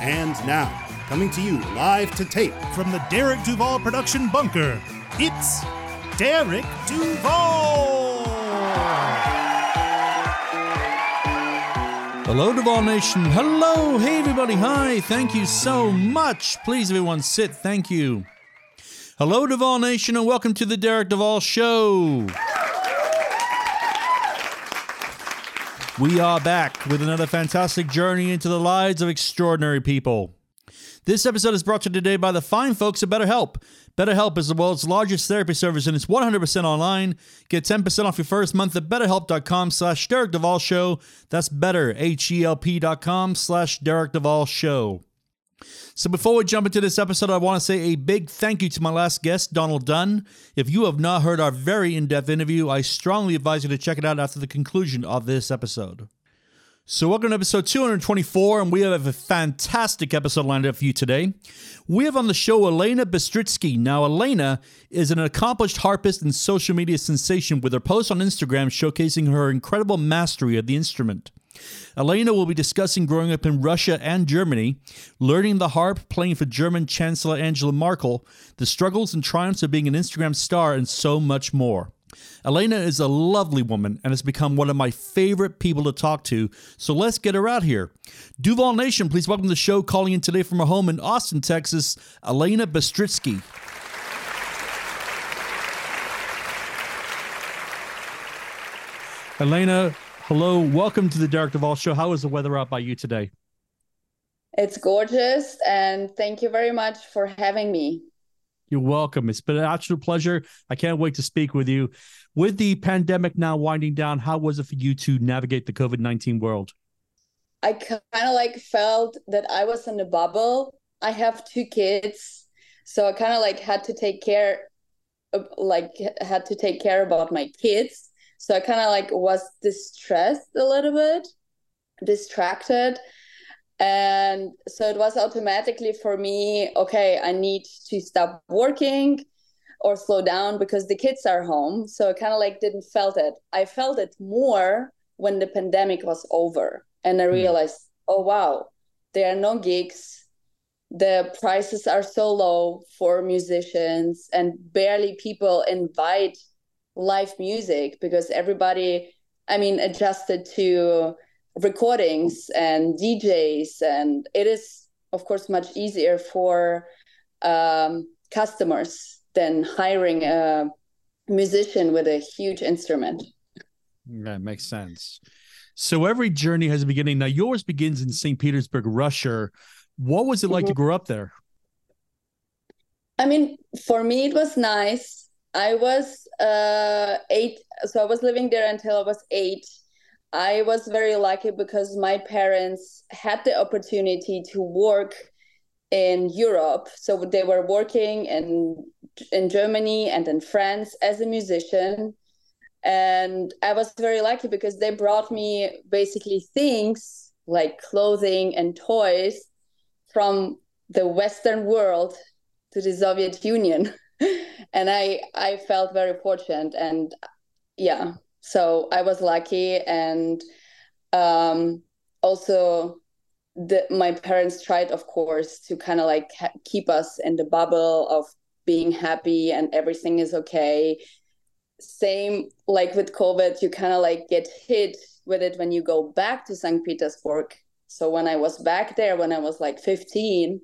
And now, coming to you live to tape From the Derek Duvall production bunker, it's Derek Duvall! Hello, Duvall Nation. Hello. Hey, everybody. Hi. Thank you so much. Please, everyone, sit. Thank you. Hello, Duvall Nation, and welcome to the Derek Duvall Show. We are back with another fantastic journey into the lives of extraordinary people. This episode is brought to you today by the fine folks at BetterHelp. BetterHelp is the world's largest therapy service and it's 100% online. Get 10% off your first month at betterhelp.com slash Derek Duvall Show. That's better, H-E-L-P dot com slash Derek Duvall Show. So before we jump into this episode, I want to say a big thank you to my last guest, Donald Dunn. If you have not heard our very in-depth interview, I strongly advise you to check it out after the conclusion of this episode. So, welcome to episode 224, and we have a fantastic episode lined up for you today. We have on the show Alena Bystritskiy. Now, Alena is an accomplished harpist and social media sensation with her posts on Instagram showcasing her incredible mastery of the instrument. Alena will be discussing growing up in Russia and Germany, learning the harp, playing for German Chancellor Angela Merkel, the struggles and triumphs of being an Instagram star, and so much more. Alena is a lovely woman and has become one of my favorite people to talk to, so let's get her out here. Duvall Nation, please welcome the show calling in today from her home in Austin, Texas, Alena Bystritskiy. Alena, hello, welcome to the Derek Duvall Show. How is the weather out by you today? It's gorgeous, and thank you very much for having me. You're welcome. It's been an absolute pleasure. I can't wait to speak with you. With the pandemic now winding down, how was it for you to navigate the COVID 19 world? I kind of like felt that I was in a bubble. I have two kids, so I kind of like had to take care, like had to take care about my kids. So I kind of like was distressed a little bit, distracted. And so it was automatically for me, okay, I need to stop working or slow down because the kids are home. So I kind of like didn't felt it. I felt it more when the pandemic was over and I hmm. realized, oh wow, there are no gigs. The prices are so low for musicians and barely people invite live music because everybody, I mean, adjusted to recordings and DJs, and it is of course much easier for um, customers than hiring a musician with a huge instrument. That makes sense. So every journey has a beginning. Now yours begins in St. Petersburg, Russia. What was it like to grow up there? I mean, for me, it was nice. I was uh, eight, so I was living there until I was eight. I was very lucky because my parents had the opportunity to work in Europe. So they were working in in Germany and in France as a musician. And I was very lucky because they brought me basically things like clothing and toys from the Western world to the Soviet Union. and I I felt very fortunate and yeah, so I was lucky and um also the my parents tried of course to kind of like ha- keep us in the bubble of being happy and everything is okay. Same like with covid you kind of like get hit with it when you go back to st petersburg. So when i was back there when i was like 15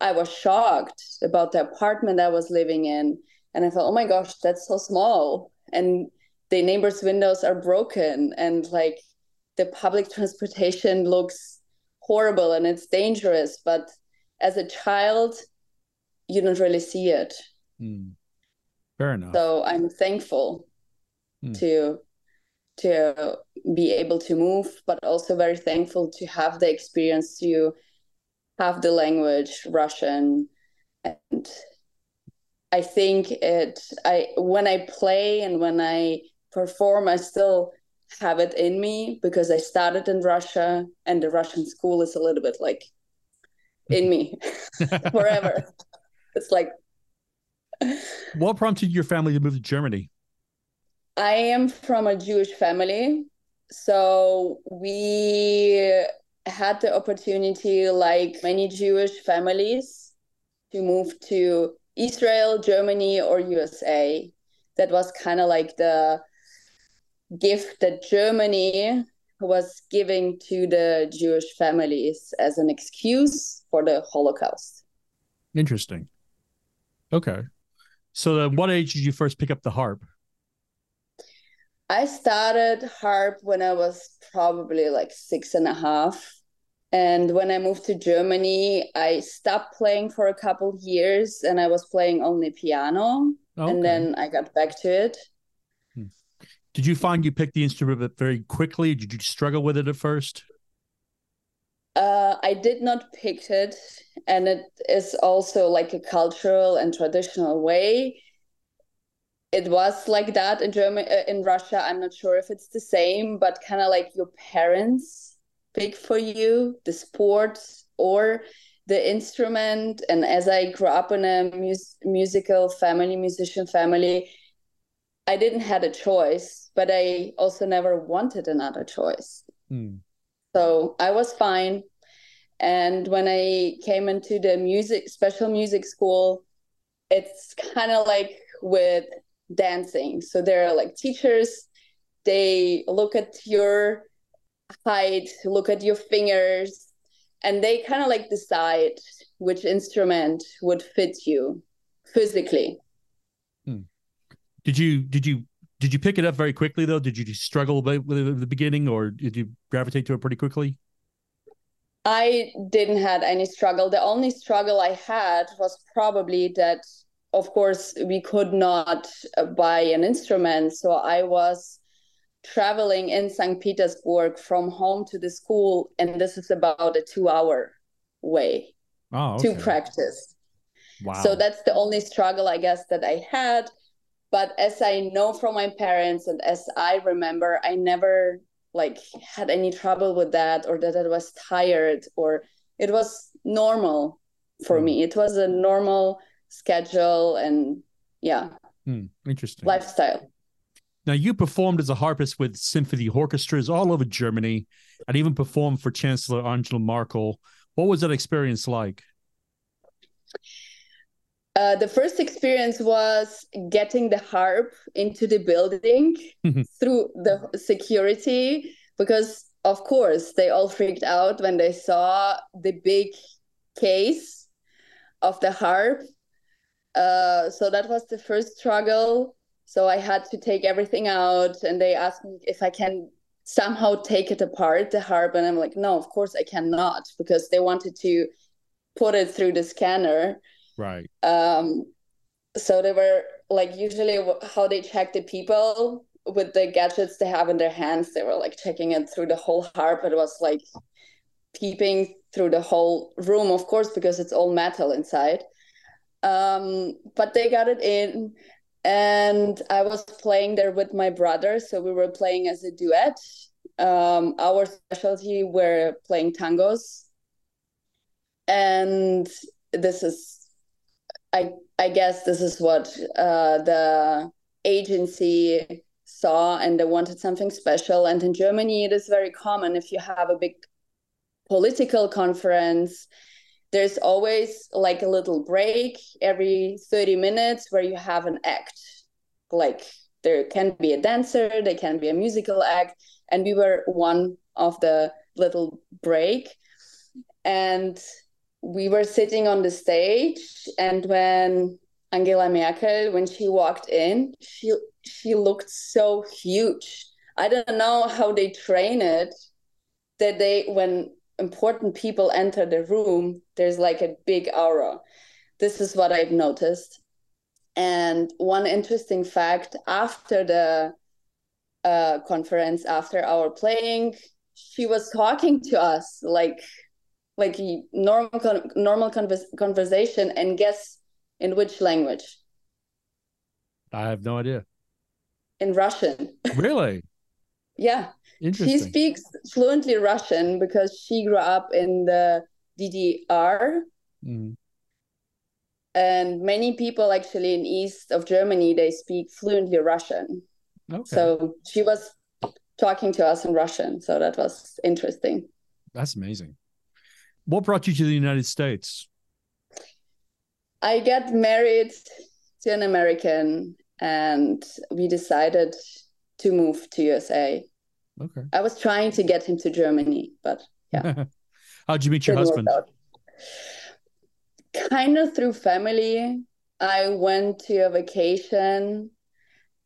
i was shocked about the apartment i was living in and i thought oh my gosh that's so small and the neighbors windows are broken and like the public transportation looks horrible and it's dangerous but as a child you don't really see it Hmm. Fair enough. so i'm thankful Hmm. to to be able to move but also very thankful to have the experience to half the language Russian, and I think it. I when I play and when I perform, I still have it in me because I started in Russia, and the Russian school is a little bit like in me forever. it's like. What prompted your family to move to Germany? I am from a Jewish family. So we had the opportunity, like many Jewish families, to move to Israel, Germany, or USA. That was kind of like the gift that Germany was giving to the Jewish families as an excuse for the Holocaust. Interesting. Okay. So, at what age did you first pick up the harp? I started harp when I was probably like six and a half. And when I moved to Germany, I stopped playing for a couple years and I was playing only piano. Okay. And then I got back to it. Hmm. Did you find you picked the instrument very quickly? Did you struggle with it at first? Uh, I did not pick it. And it is also like a cultural and traditional way. It was like that in Germany, uh, in Russia. I'm not sure if it's the same, but kind of like your parents pick for you the sport or the instrument and as i grew up in a mus- musical family musician family i didn't had a choice but i also never wanted another choice mm. so i was fine and when i came into the music special music school it's kind of like with dancing so there are like teachers they look at your height, look at your fingers, and they kind of like decide which instrument would fit you physically. Hmm. Did you did you did you pick it up very quickly though? Did you struggle with it at the beginning, or did you gravitate to it pretty quickly? I didn't have any struggle. The only struggle I had was probably that, of course, we could not buy an instrument. So I was traveling in St. Petersburg from home to the school, and this is about a two hour way oh, okay. to practice. Wow. So that's the only struggle, I guess, that I had. But as I know from my parents and as I remember, I never like had any trouble with that or that I was tired or it was normal for mm. me. It was a normal schedule and yeah. Mm, interesting. Lifestyle. Now, you performed as a harpist with symphony orchestras all over Germany and even performed for Chancellor Angela Merkel. What was that experience like? Uh, the first experience was getting the harp into the building through the security because, of course, they all freaked out when they saw the big case of the harp. Uh, so that was the first struggle so I had to take everything out, and they asked me if I can somehow take it apart, the harp. And I'm like, no, of course I cannot, because they wanted to put it through the scanner. Right. Um, so they were like, usually how they check the people with the gadgets they have in their hands, they were like checking it through the whole harp. But it was like peeping through the whole room, of course, because it's all metal inside. Um, but they got it in and I was playing there with my brother. So we were playing as a duet. Um, our specialty were playing tangos, and this is, I I guess this is what uh, the agency saw, and they wanted something special. And in Germany, it is very common if you have a big political conference there's always like a little break every 30 minutes where you have an act. Like there can be a dancer there can be a musical act and we were one of the little break. And we were sitting on the stage and when angela merkel when she walked in she she looked so huge. I don't know how they train it that they when important people enter the room, there's like a big aura. This is what I've noticed. And one interesting fact after the uh, conference, after our playing, she was talking to us like like normal normal convers- conversation and guess in which language? I have no idea. In Russian. Really? yeah. She speaks fluently Russian because she grew up in the DDR Mm. and many people actually in east of Germany they speak fluently Russian. Okay. So she was talking to us in Russian, so that was interesting. That's amazing. What brought you to the United States? I got married to an American and we decided to move to USA. Okay. I was trying to get him to Germany, but Yeah. How'd you meet your husband? Kind of through family. I went to a vacation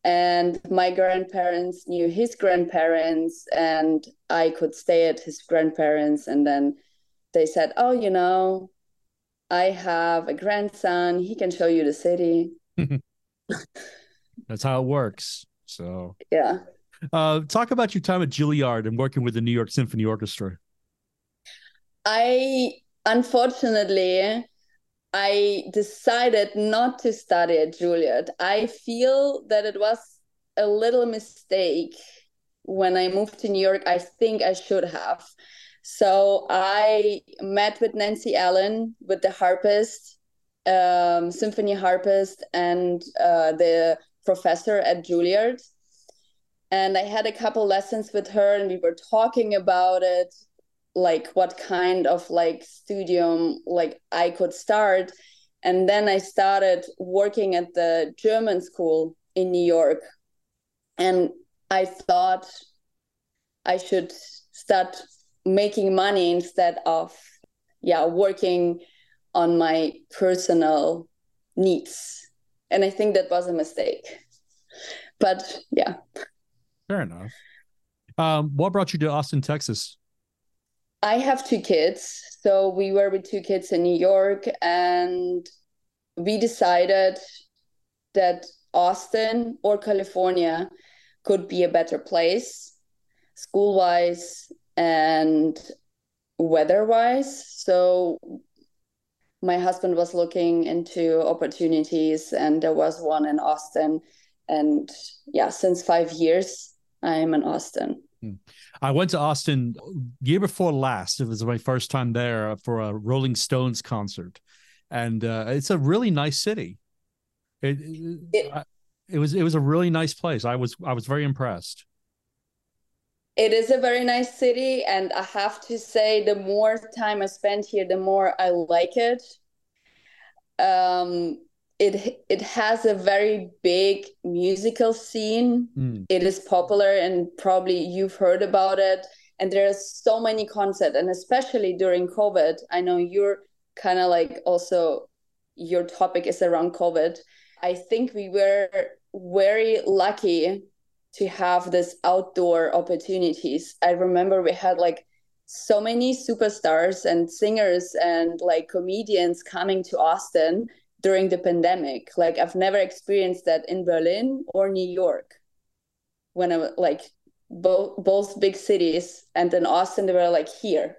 and my grandparents knew his grandparents and I could stay at his grandparents and then they said, "Oh, you know, I have a grandson. He can show you the city." That's how it works. So, Yeah. Uh, talk about your time at Juilliard and working with the New York Symphony Orchestra. I unfortunately I decided not to study at Juilliard. I feel that it was a little mistake when I moved to New York. I think I should have. So I met with Nancy Allen, with the harpist, um, symphony harpist, and uh, the professor at Juilliard. And I had a couple lessons with her, and we were talking about it like what kind of like studium like I could start. And then I started working at the German school in New York. And I thought I should start making money instead of yeah, working on my personal needs. And I think that was a mistake. But yeah. Fair enough. Um, what brought you to Austin, Texas? I have two kids. So we were with two kids in New York and we decided that Austin or California could be a better place school wise and weather wise. So my husband was looking into opportunities and there was one in Austin. And yeah, since five years, I'm in Austin. I went to Austin year before last. It was my first time there for a Rolling Stones concert, and uh, it's a really nice city. It it, I- it was it was a really nice place. I was I was very impressed. It is a very nice city, and I have to say, the more time I spend here, the more I like it. Um, it it has a very big musical scene. Mm. It is popular, and probably you've heard about it. And there's so many concerts, and especially during COVID, I know you're kind of like also your topic is around COVID. I think we were very lucky to have this outdoor opportunities. I remember we had like so many superstars and singers and like comedians coming to Austin during the pandemic. Like I've never experienced that in Berlin or New York. When I like both both big cities and in Austin they were like here.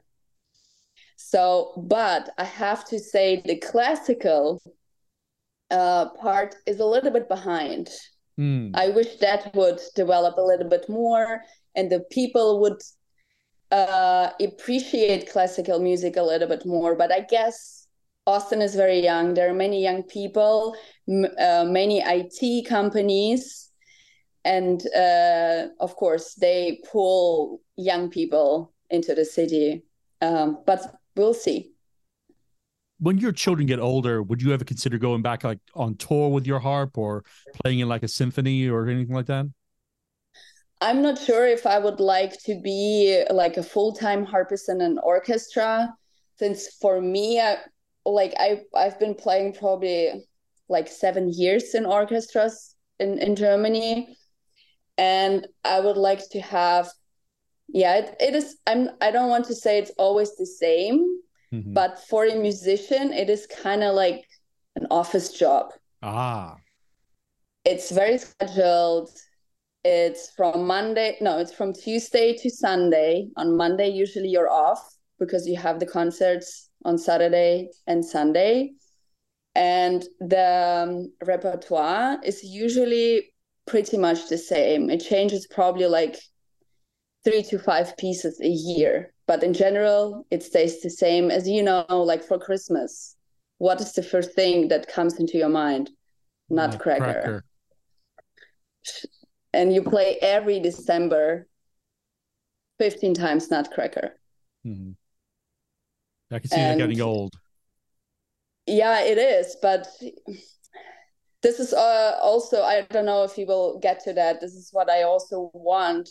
So, but I have to say the classical uh, part is a little bit behind. Mm. I wish that would develop a little bit more and the people would uh, appreciate classical music a little bit more. But I guess Austin is very young. There are many young people, m- uh, many IT companies, and uh, of course, they pull young people into the city. Um, but we'll see. When your children get older, would you ever consider going back like on tour with your harp or playing in like a symphony or anything like that? I'm not sure if I would like to be like a full-time harpist in an orchestra, since for me, I, like I I've been playing probably like seven years in orchestras in in Germany, and I would like to have, yeah, it, it is. I'm I don't want to say it's always the same, Mhm. but for a musician, it is kind of like an office job ah, it's very scheduled. It's from Monday, no, it's from Tuesday to Sunday. On Monday, usually you're off. because you have the concerts on Saturday and Sunday. And the um, repertoire is usually pretty much the same. It changes probably like three to five pieces a year. But in general, it stays the same as you know, like for Christmas. What is the first thing that comes into your mind? Nutcracker. Nutcracker. And you play every December 15 times Nutcracker. Mm-hmm. I can see and, that getting old. Yeah, it is. But this is uh, also, I don't know if you will get to that. This is what I also want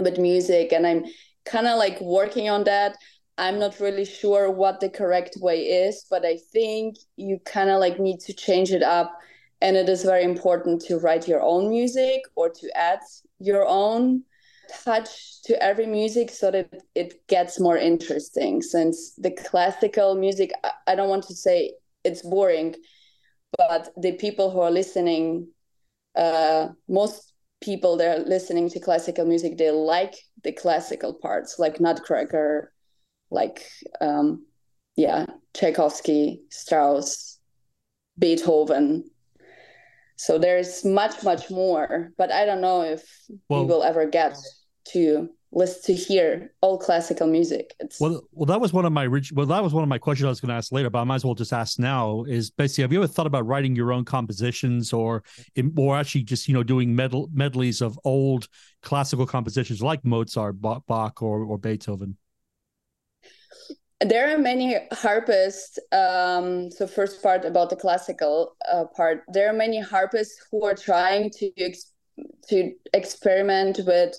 with music. And I'm kind of like working on that. I'm not really sure what the correct way is, but I think you kind of like need to change it up. And it is very important to write your own music or to add your own touch to every music so that it gets more interesting. Since the classical music, I don't want to say it's boring, but the people who are listening, uh, most people they're listening to classical music, they like the classical parts, like Nutcracker, like um, yeah, Tchaikovsky, Strauss, Beethoven. So there's much, much more, but I don't know if well, we will ever get to list to hear all classical music. It's well, well, that was one of my well, that was one of my questions I was going to ask later, but I might as well just ask now. Is basically, have you ever thought about writing your own compositions, or or actually just you know doing medl- medleys of old classical compositions like Mozart, Bach, or or Beethoven? There are many harpists. Um, so first part about the classical uh, part, there are many harpists who are trying to ex- to experiment with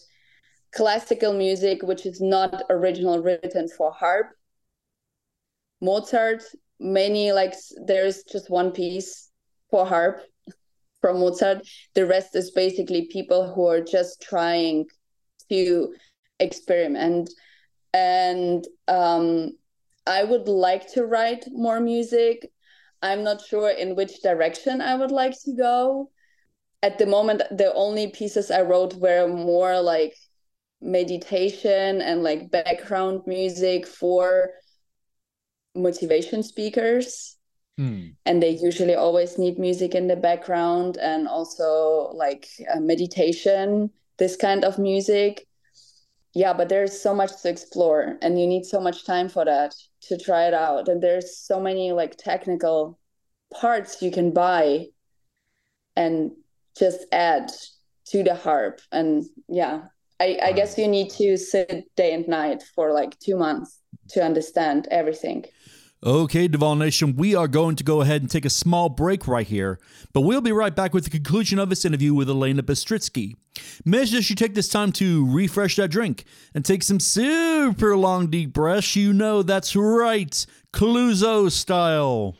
classical music which is not original written for harp mozart many like there's just one piece for harp from mozart the rest is basically people who are just trying to experiment and um, i would like to write more music. I'm not sure in which direction i would like to go. At the moment the only pieces i wrote were more like meditation and like background music for motivation speakers. Mm. and they usually always need music in the background and also like meditation this kind of music yeah but there's so much to explore and you need so much time for that to try it out. And there's so many like technical parts you can buy and just add to the harp. And yeah I, I mm-hmm. guess you need to sit day and night for like two months to understand everything. Okay, Duvall Nation, we are going to go ahead and take a small break right here, but we'll be right back with the conclusion of this interview with Alena Bystritskiy. Make sure you take this time to refresh that drink and take some super long deep breaths. You know that's right, Clouseau style.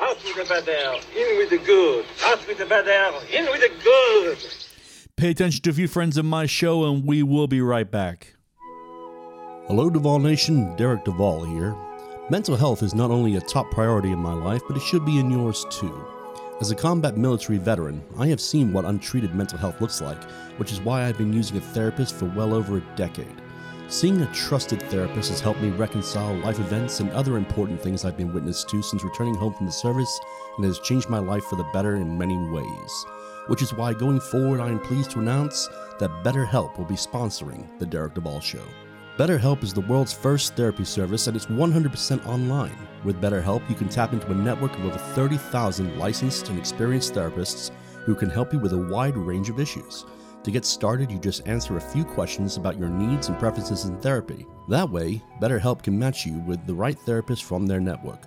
Out with the bad air, in with the good. Out with the bad air, in with the good. Pay attention to a few friends of my show, and we will be right back. Hello, Duvall Nation. Derek Duvall here. Mental health is not only a top priority in my life, but it should be in yours too. As a combat military veteran, I have seen what untreated mental health looks like, which is why I've been using a therapist for well over a decade. Seeing a trusted therapist has helped me reconcile life events and other important things I've been witness to since returning home from the service and has changed my life for the better in many ways which is why going forward I am pleased to announce that BetterHelp will be sponsoring The Derek Duvall Show. BetterHelp is the world's first therapy service and it's 100% online. With BetterHelp, you can tap into a network of over 30,000 licensed and experienced therapists who can help you with a wide range of issues. To get started, you just answer a few questions about your needs and preferences in therapy. That way, BetterHelp can match you with the right therapist from their network.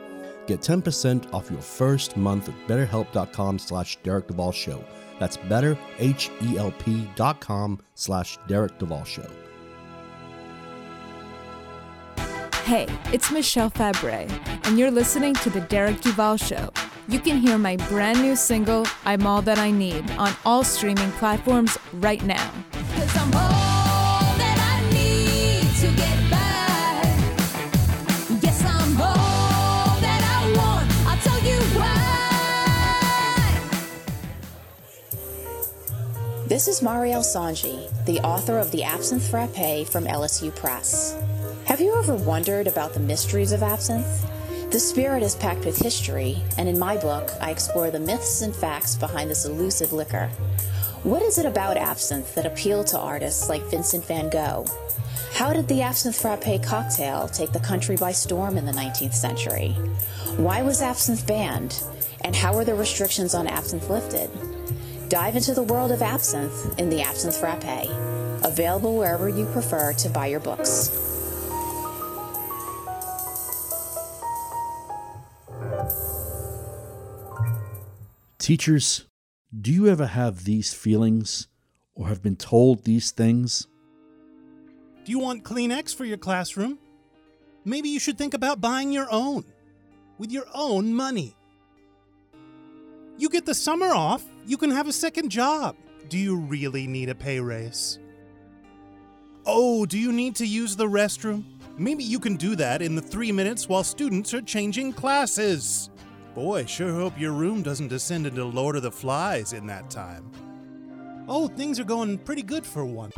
Get 10% off your first month at betterhelp.com slash Derek Duvall Show. That's betterhelp.com slash Derek Duvall Show. Hey, it's Michelle Fabre, and you're listening to The Derek Duvall Show. You can hear my brand new single, I'm All That I Need, on all streaming platforms right now. This is Marielle Songy, the author of The Absinthe Frappe from LSU Press. Have you ever wondered about the mysteries of absinthe? The spirit is packed with history, and in my book, I explore the myths and facts behind this elusive liquor. What is it about absinthe that appealed to artists like Vincent van Gogh? How did the absinthe frappe cocktail take the country by storm in the 19th century? Why was absinthe banned? And how were the restrictions on absinthe lifted? Dive into the world of absinthe in the Absinthe Frappe. Available wherever you prefer to buy your books. Teachers, do you ever have these feelings or have been told these things? Do you want Kleenex for your classroom? Maybe you should think about buying your own with your own money. You get the summer off, you can have a second job. Do you really need a pay raise? Oh, do you need to use the restroom? Maybe you can do that in the three minutes while students are changing classes. Boy, sure hope your room doesn't descend into Lord of the Flies in that time. Oh, things are going pretty good for one.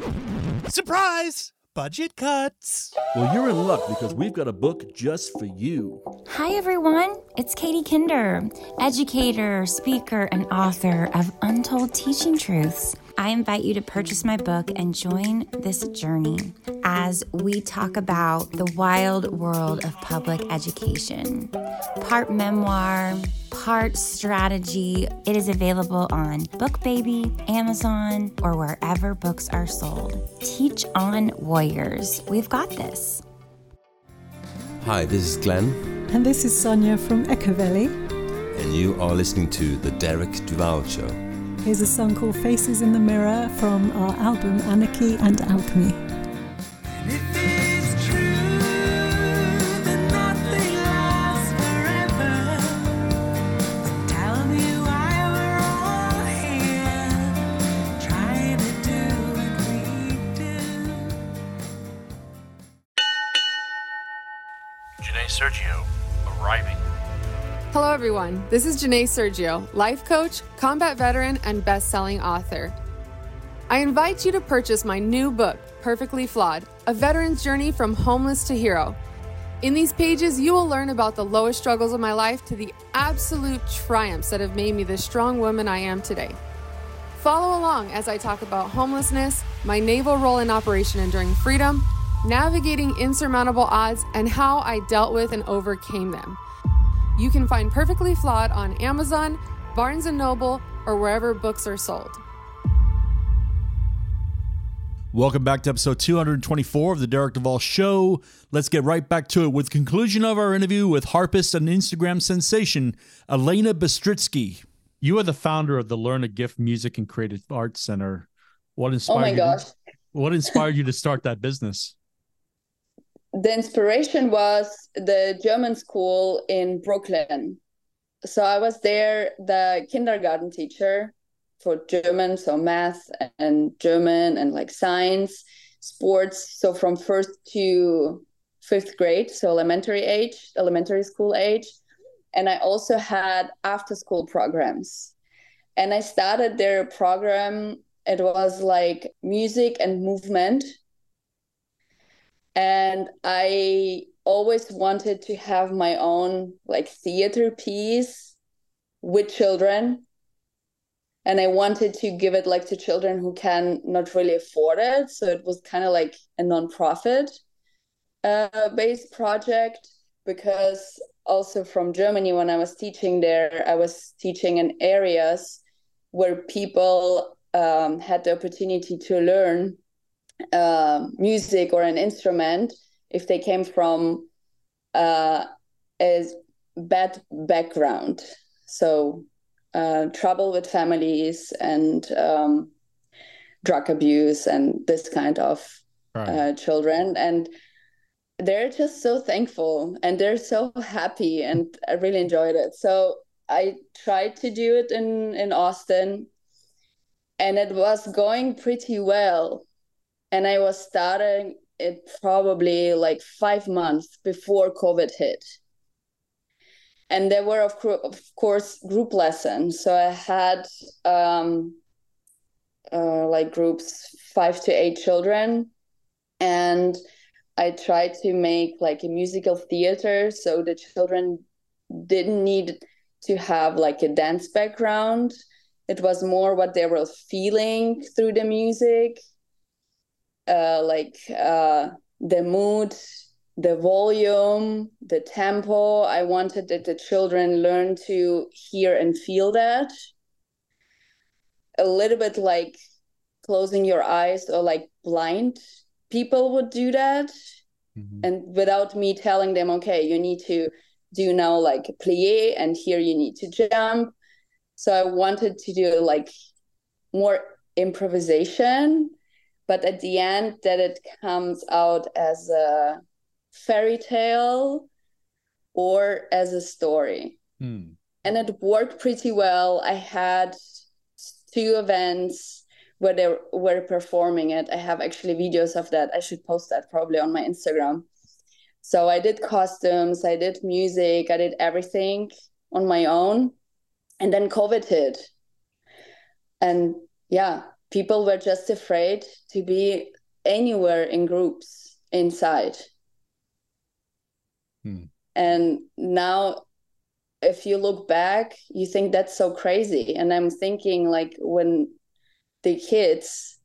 Surprise! Budget cuts! Well, you're in luck because we've got a book just for you. Hi, everyone. It's Katie Kinder, educator, speaker, and author of Untold Teaching Truths. I invite you to purchase my book and join this journey as we talk about the wild world of public education. Part memoir, part strategy. It is available on BookBaby, Amazon, or wherever books are sold. Teach on Warriors. We've got this. Hi, this is Glenn. And this is Sonia from Echo Valley. And you are listening to The Derek Duvall Show. Here's a song called Faces in the Mirror from our album Anarchy and Alchemy. Everyone. This is Janae Sergio, life coach, combat veteran, and best selling author. I invite you to purchase my new book, Perfectly Flawed A Veteran's Journey from Homeless to Hero. In these pages, you will learn about the lowest struggles of my life to the absolute triumphs that have made me the strong woman I am today. Follow along as I talk about homelessness, my naval role in Operation Enduring Freedom, navigating insurmountable odds, and how I dealt with and overcame them. You can find Perfectly Flawed on Amazon, Barnes & Noble, or wherever books are sold. Welcome back to episode 224 of the Derek Duvall Show. Let's get right back to it with conclusion of our interview with harpist and Instagram sensation Alena Bystritskiy. You are the founder of the Learn a Gift Music and Creative Arts Center. What inspired Oh my you? gosh. What inspired you to start that business? The inspiration was the German school in Brooklyn. So I was there, the kindergarten teacher for German, so math and German and like science, sports. So from first to fifth grade, so elementary age, elementary school age. And I also had after school programs. And I started their program, it was like music and movement and I always wanted to have my own like theater piece with children. And I wanted to give it like to children who can not really afford it. So it was kind of like a non-profit uh, based project because also from Germany when I was teaching there I was teaching in areas where people um, had the opportunity to learn uh, music or an instrument if they came from uh, a bad background. So, uh, trouble with families and um, drug abuse and this kind of Right. uh, children. And they're just so thankful and they're so happy and I really enjoyed it. So I tried to do it in in Austin and it was going pretty well. And I was starting it probably like 5 months before COVID hit. And there were of, of course group lessons. So I had um uh, like groups 5 to 8 children and I tried to make like a musical theater so the children didn't need to have like a dance background. It was more what they were feeling through the music, uh, like uh, the mood, the volume, the tempo. I wanted that the children learn to hear and feel that. A little bit like closing your eyes or like blind people would do that mm-hmm. and without me telling them okay you need to do now like plie and here you need to jump so i wanted to do like more improvisation but at the end that it comes out as a fairy tale or as a story mm. and it worked pretty well i had two events where they were performing it. I have actually videos of that. I should post that probably on my Instagram. So I did costumes, I did music, I did everything on my own. And then COVID hit. And yeah, people were just afraid to be anywhere in groups inside. Hmm. And now if you look back, you think that's so crazy. And I'm thinking like when the kids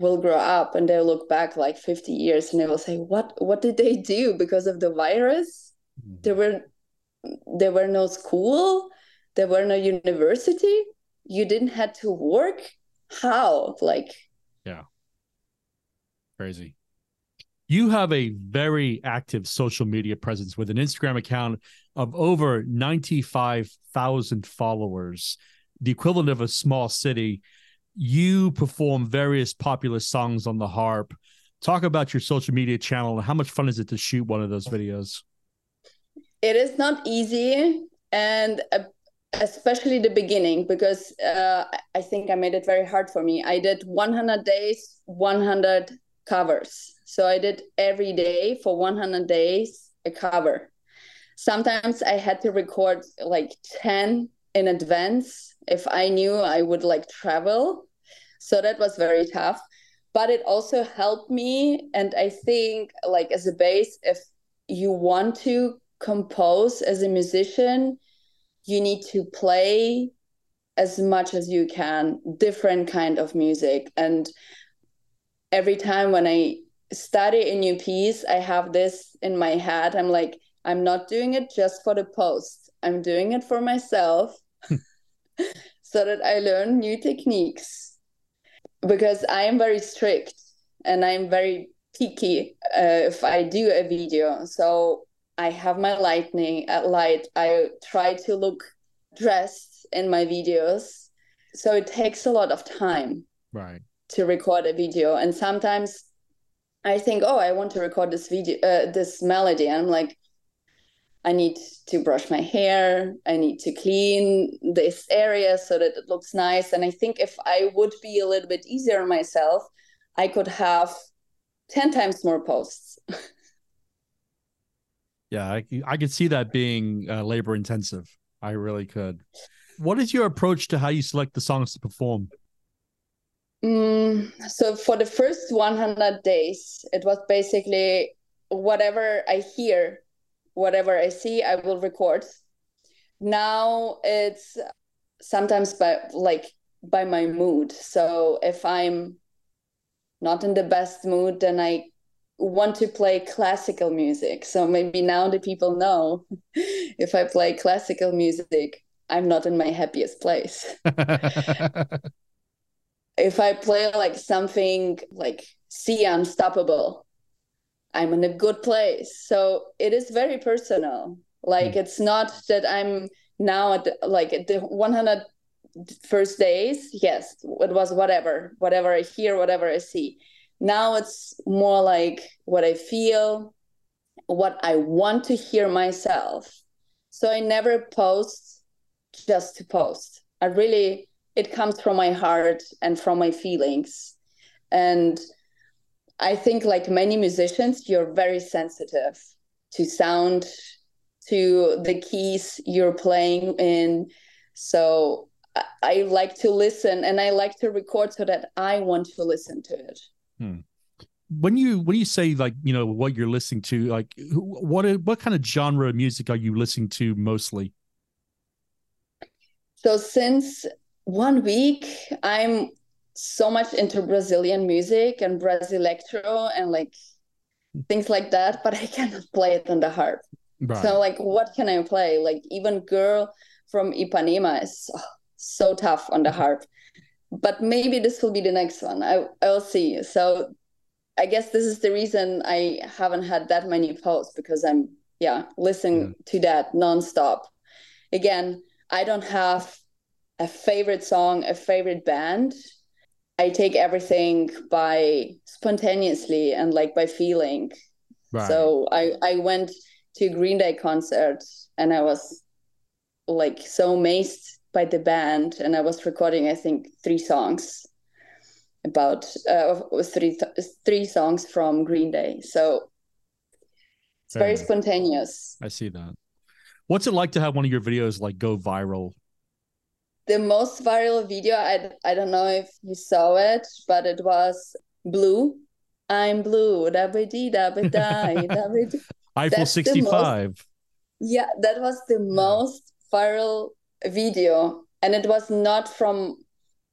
will grow up and they'll look back like 50 years and they will say what what did they do because of the virus mm-hmm. there were there were no school there were no university you didn't had to work how like yeah crazy you have a very active social media presence with an instagram account of over 95,000 followers the equivalent of a small city you perform various popular songs on the harp. Talk about your social media channel and how much fun is it to shoot one of those videos? It is not easy, and uh, especially the beginning because uh, I think I made it very hard for me. I did 100 days, 100 covers. So I did every day for 100 days a cover. Sometimes I had to record like 10 in advance if I knew I would like travel so that was very tough. But it also helped me. And I think, like, as a base, if you want to compose as a musician, you need to play as much as you can different kind of music. And every time when i study a new piece i have this in my head. I'm like i'm not doing it just for the post. I'm doing it for myself so that i learn new techniques. Because I am very strict and I'm very picky uh, if I do a video. So I have my lightning at light. I try to look dressed in my videos. So it takes a lot of time. Right. To record a video. And sometimes I think, oh, I want to record this video, uh, this melody. And I'm like, I need to brush my hair. I need to clean this area so that it looks nice. And I think if I would be a little bit easier on myself, I could have 10 times more posts. yeah, I, I could see that being uh, labor intensive. I really could. What is your approach to how you select the songs to perform? Mm, so for the first 100 days, it was basically whatever I hear whatever I see, I will record. Now it's sometimes by like by my mood. So if I'm not in the best mood, then I want to play classical music. So maybe now the people know if I play classical music, I'm not in my happiest place. if I play like something like Sia Unstoppable, I'm in a good place. So it is very personal. Like mm. it's not that I'm now at the, like at the 100 first days. Yes, it was whatever, whatever I hear, whatever I see. Now it's more like what I feel, what I want to hear myself. So I never post just to post. I really, it comes from my heart and from my feelings. And I think, like many musicians, you're very sensitive to sound, to the keys you're playing in. So I like to listen and I like to record so that I want to listen to it. Hmm. When you when you say like you know what you're listening to, like what what kind of genre of music are you listening to mostly? So since one week, I'm so much into Brazilian music and Brazil electro and like things like that, but I cannot play it on the harp. Right. So like, what can I play? Like even "Girl from Ipanema" is oh, so tough on the harp. But maybe this will be the next one. I I'll see. So I guess this is the reason I haven't had that many posts because I'm yeah listening yeah. Mm. to that nonstop. Again, I don't have a favorite song, a favorite band. I take everything by spontaneously and like by feeling. Right. So I I went to Green Day concert and I was like so amazed by the band and I was recording I think three songs about uh three three songs from Green Day. So it's very spontaneous. I see that. What's it like to have one of your videos like go viral? The most viral video, I, I don't know if you saw it, but it was Blue. I'm blue. Eiffel 65. Most, yeah, that was the most viral video and it was not from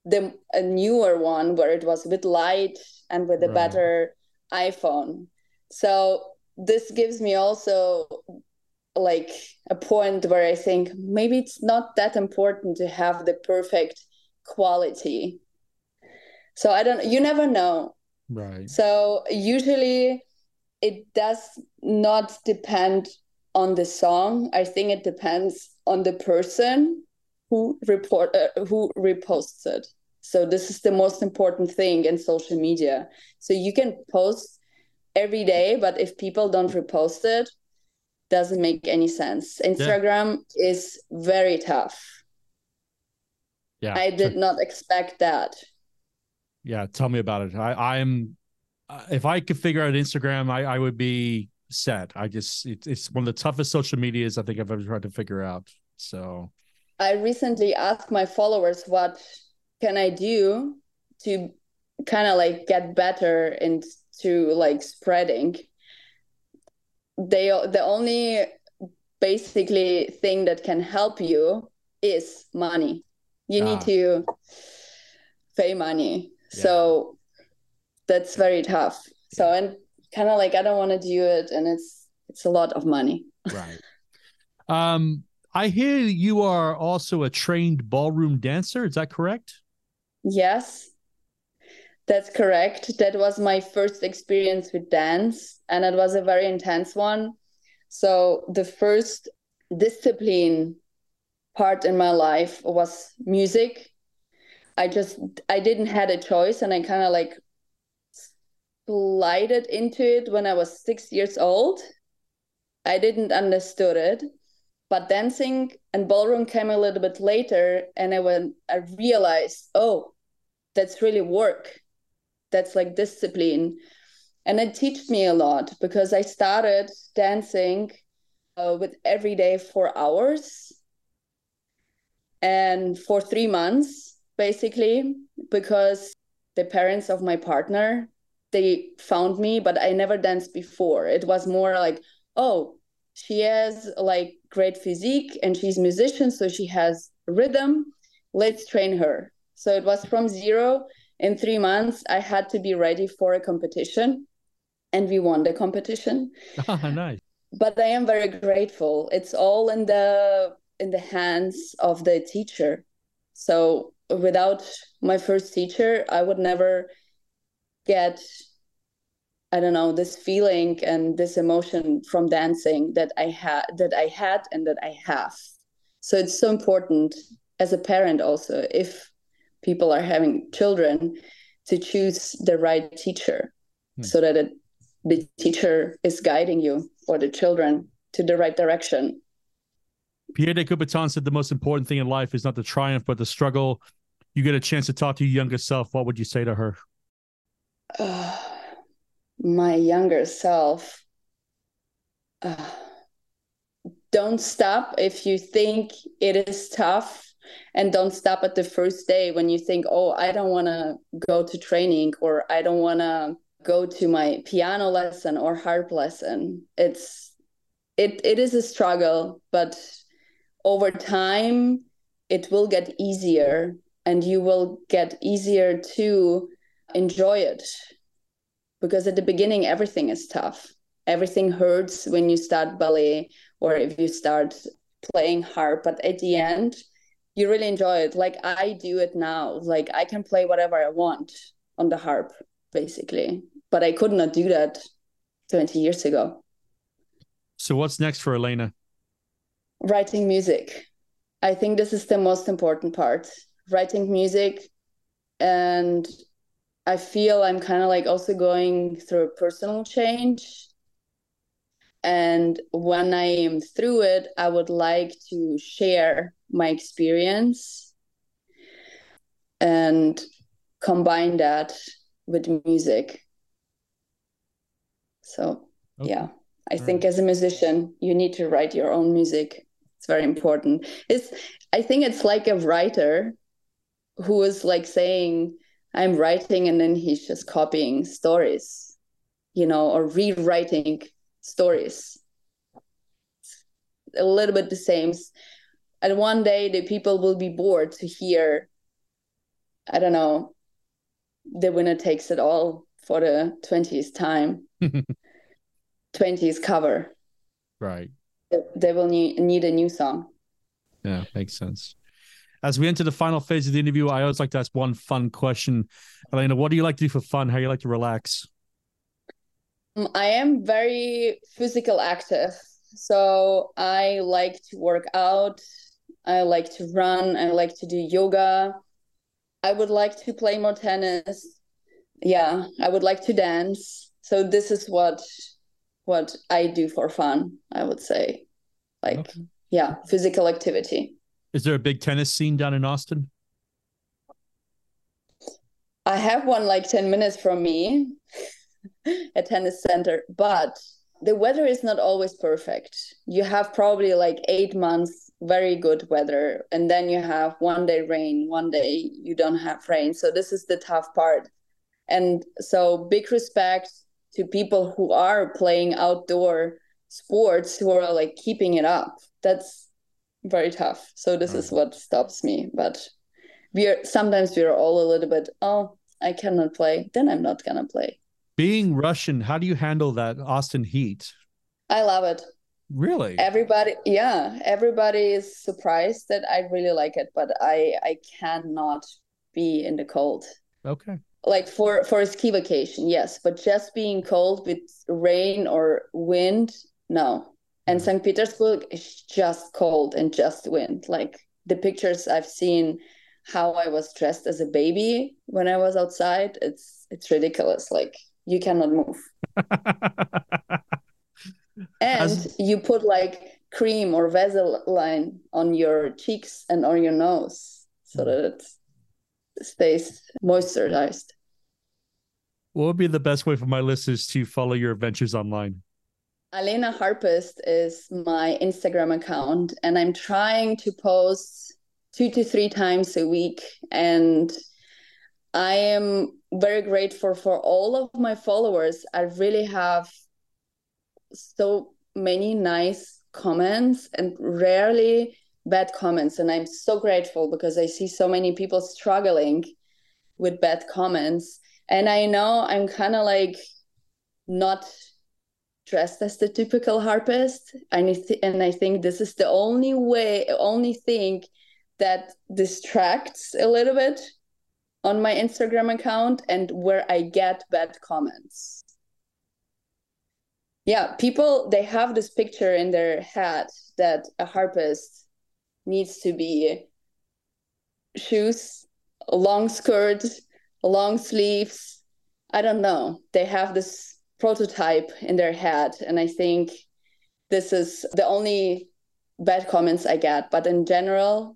the a newer one where it was with light and with a right. better iphone. So this gives me also like a point where i think maybe it's not that important to have the perfect quality. So i don't you never know. Right. So usually it does not depend on the song. I think it depends on the person who report uh, who reposts it so this is the most important thing in social media. So you can post every day but if people don't repost it doesn't make any sense. Instagram yeah. is very tough. Yeah i did not expect that. Yeah tell me about it. I i'm uh, if i could figure out instagram i i would be set i just it, it's one of the toughest social medias i think i've ever tried to figure out so I recently asked my followers what can I do to kind of like get better into like spreading. They the only basically thing that can help you is money. You ah. need to pay money. Yeah. So that's very tough. So and kind of like I don't want to do it and it's it's a lot of money. Right. Um I hear you are also a trained ballroom dancer. Is that correct? Yes, that's correct. That was my first experience with dance, and it was a very intense one. So, the first discipline part in my life was music. I just I didn't had a choice and I kind of like slided into it when I was 6 years old. I didn't understood it but dancing and ballroom came a little bit later and I when I realized, oh, that's really work. That's like discipline. And it taught me a lot because I started dancing uh, with every day four hours and for three months basically because the parents of my partner they found me but i never danced before. It was more like oh she has like great physique and she's musician so she has rhythm. Let's train her. So it was from zero. In three months i had to be ready for a competition and we won the competition. Nice. But i am very grateful. It's all in the in the hands of the teacher. So without my first teacher i would never get I don't know this feeling and this emotion from dancing that I had that I had and that I have. So it's so important as a parent also if people are having children to choose the right teacher hmm. so that it the teacher is guiding you or the children to the right direction. Pierre de Coubertin said the most important thing in life is not the triumph, but the struggle. You get a chance to talk to your younger self. What would you say to her? Uh, my younger self. Uh, don't stop if you think it is tough and don't stop at the first day when you think oh i don't want to go to training or i don't want to go to my piano lesson or harp lesson it's it it is a struggle but over time it will get easier and you will get easier to enjoy it because at the beginning everything is tough. Everything hurts when you start ballet or if you start playing harp but at the end you really enjoy it. Like i do it now. Like i can play whatever i want on the harp basically. But i could not do that 20 years ago. So what's next for Alena? Writing music. I think this is the most important part. Writing music and i feel i'm kind of like also going through a personal change and when i am through it i would like to share my experience and combine that with music so okay. yeah i All think right. as a musician you need to write your own music it's very important it's i think it's like a writer who is like saying i'm writing and then he's just copying stories you know or rewriting stories. A little bit the same. And one day the people will be bored to hear i don't know the winner takes it all for the 20th time. 20th cover. Right. They will need, need a new song. Yeah makes sense as we enter the final phase of the interview i always like to ask one fun question Alena what do you like to do for fun how do you like to relax um, I am very physical active. So I like to work out. I like to run. I like to do yoga. I would like to play more tennis. Yeah, I would like to dance. So this is what what I do for fun, I would say. Like okay. yeah, physical activity. Is there a big tennis scene down in Austin? I have one like 10 minutes from me. a tennis center, but the weather is not always perfect. You have probably like eight months very good weather, and then you have one day rain, one day you don't have rain. So this is the tough part. And so big respect to people who are playing outdoor sports who are like keeping it up. That's very tough. So this is mm. what stops me. But we are sometimes we are all a little bit, oh, I cannot play, then I'm not gonna play. Being Russian, how do you handle that Austin heat? I love it. Really? Everybody, yeah, everybody is surprised that I really like it, but I I cannot be in the cold. Okay. Like for for a ski vacation, yes, but just being cold with rain or wind, no. And. St. Petersburg is just cold and just wind. Like the pictures I've seen how I was dressed as a baby when I was outside, it's it's ridiculous. Like you cannot move. and As... you put like cream or Vaseline on your cheeks and on your nose so hmm. that it stays moisturized. What would be the best way for my listeners to follow your adventures online? Alena Harpist is my Instagram account, and I'm trying to post two to three times a week. And I am very grateful for all of my followers. I really have so many nice comments and rarely bad comments. And I'm so grateful because I see so many people struggling with bad comments. And I know I'm kind of like not dressed as the typical harpist. And I, th- and I think this is the only way, only thing that distracts a little bit on my Instagram account and where I get bad comments. Yeah, people they have this picture in their head that a harpist needs to be shoes, long skirt, long sleeves. I don't know. They have this prototype in their head. And I think this is the only bad comments I get. But in general,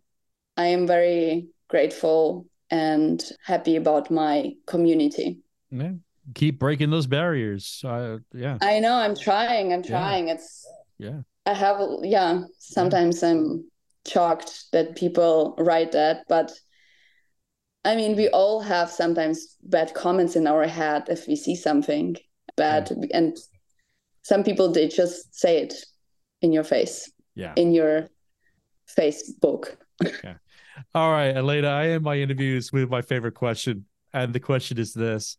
I am very grateful and happy about my community. Yeah. Keep breaking those barriers. Uh, yeah. I know. I'm trying. I'm trying. Yeah. It's. Yeah. I have. Yeah. Sometimes yeah. I'm shocked that people write that, but I mean, we all have sometimes bad comments in our head if we see something bad, yeah. and some people they just say it in your face. Yeah. In your Facebook. okay. All right, Alena, I end my interviews with my favorite question. And the question is this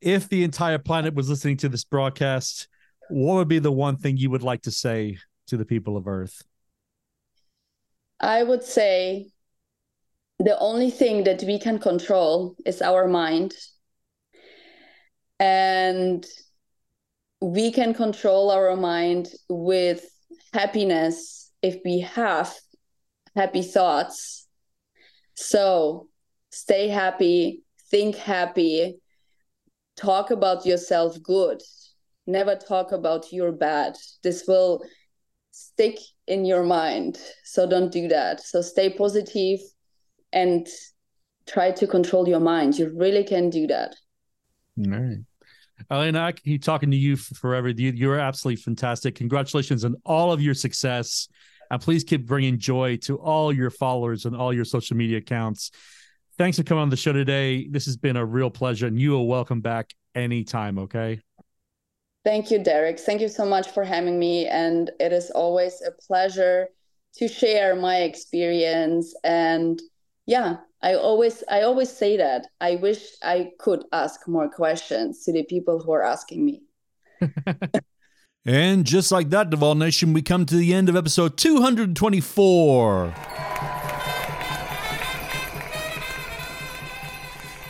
If the entire planet was listening to this broadcast, what would be the one thing you would like to say to the people of Earth? I would say the only thing that we can control is our mind. And we can control our mind with happiness if we have happy thoughts. So stay happy, think happy, talk about yourself good, never talk about your bad. This will stick in your mind. So don't do that. So stay positive and try to control your mind. You really can do that. All right. Alena, I keep talking to you forever. You, are absolutely fantastic. Congratulations on all of your success. And please keep bringing joy to all your followers and all your social media accounts. Thanks for coming on the show today. This has been a real pleasure, and you are welcome back anytime, okay? Thank you, Derek. Thank you so much for having me. And it is always a pleasure to share my experience. And yeah, I always I always say that. I wish I could ask more questions to the people who are asking me. and just like that, Duvall Nation, we come to the end of episode 224.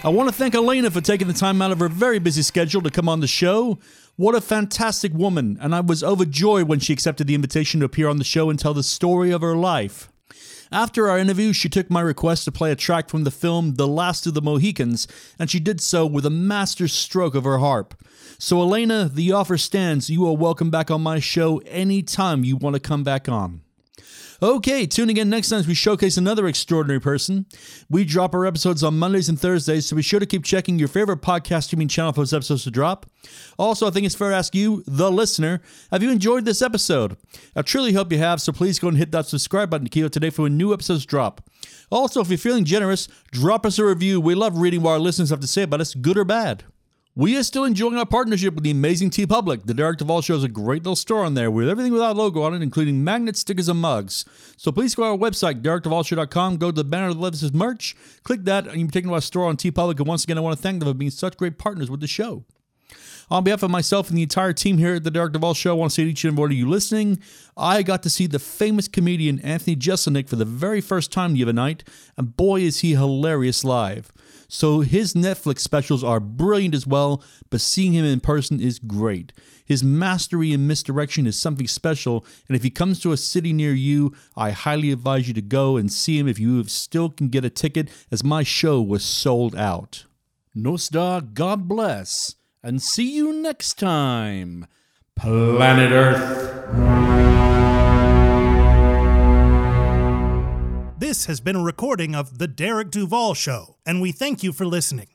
I want to thank Alena for taking the time out of her very busy schedule to come on the show. What a fantastic woman, and I was overjoyed when she accepted the invitation to appear on the show and tell the story of her life. After our interview, she took my request to play a track from the film The Last of the Mohicans, and she did so with a master stroke of her harp. So, Alena, the offer stands. You are welcome back on my show anytime you want to come back on. Okay, tune again next time as we showcase another extraordinary person. We drop our episodes on Mondays and Thursdays, so be sure to keep checking your favorite podcast streaming channel for those episodes to drop. Also, I think it's fair to ask you, the listener, have you enjoyed this episode? I truly hope you have, so please go and hit that subscribe button to keep up to for when new episodes drop. Also, if you're feeling generous, drop us a review. We love reading what our listeners have to say about us, good or bad. We are still enjoying our partnership with the amazing TeePublic. The Derek Duvall Show is a great little store on there with everything with our logo on it, including magnets, stickers, and mugs. So please go to our website, derekduvallshow.com, go to the banner that says merch, click that, and you'll be taken to our store on TeePublic. And once again, I want to thank them for being such great partners with the show. On behalf of myself and the entire team here at the Derek Duvall Show, I want to say to each and every one of you listening, I got to see the famous comedian Anthony Jeselnik for the very first time the other night, and boy, is he hilarious live. So his Netflix specials are brilliant as well, but seeing him in person is great. His mastery in misdirection is something special, and if he comes to a city near you, I highly advise you to go and see him if you still can get a ticket, as my show was sold out. Nostar, God bless, and see you next time, Planet Earth. This has been a recording of The Derek Duvall Show, and we thank you for listening.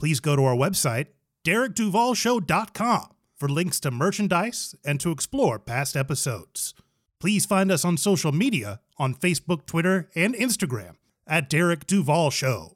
Please go to our website, derekduvallshow.com, for links to merchandise and to explore past episodes. Please find us on social media on Facebook, Twitter, and Instagram at Derek Duvall Show.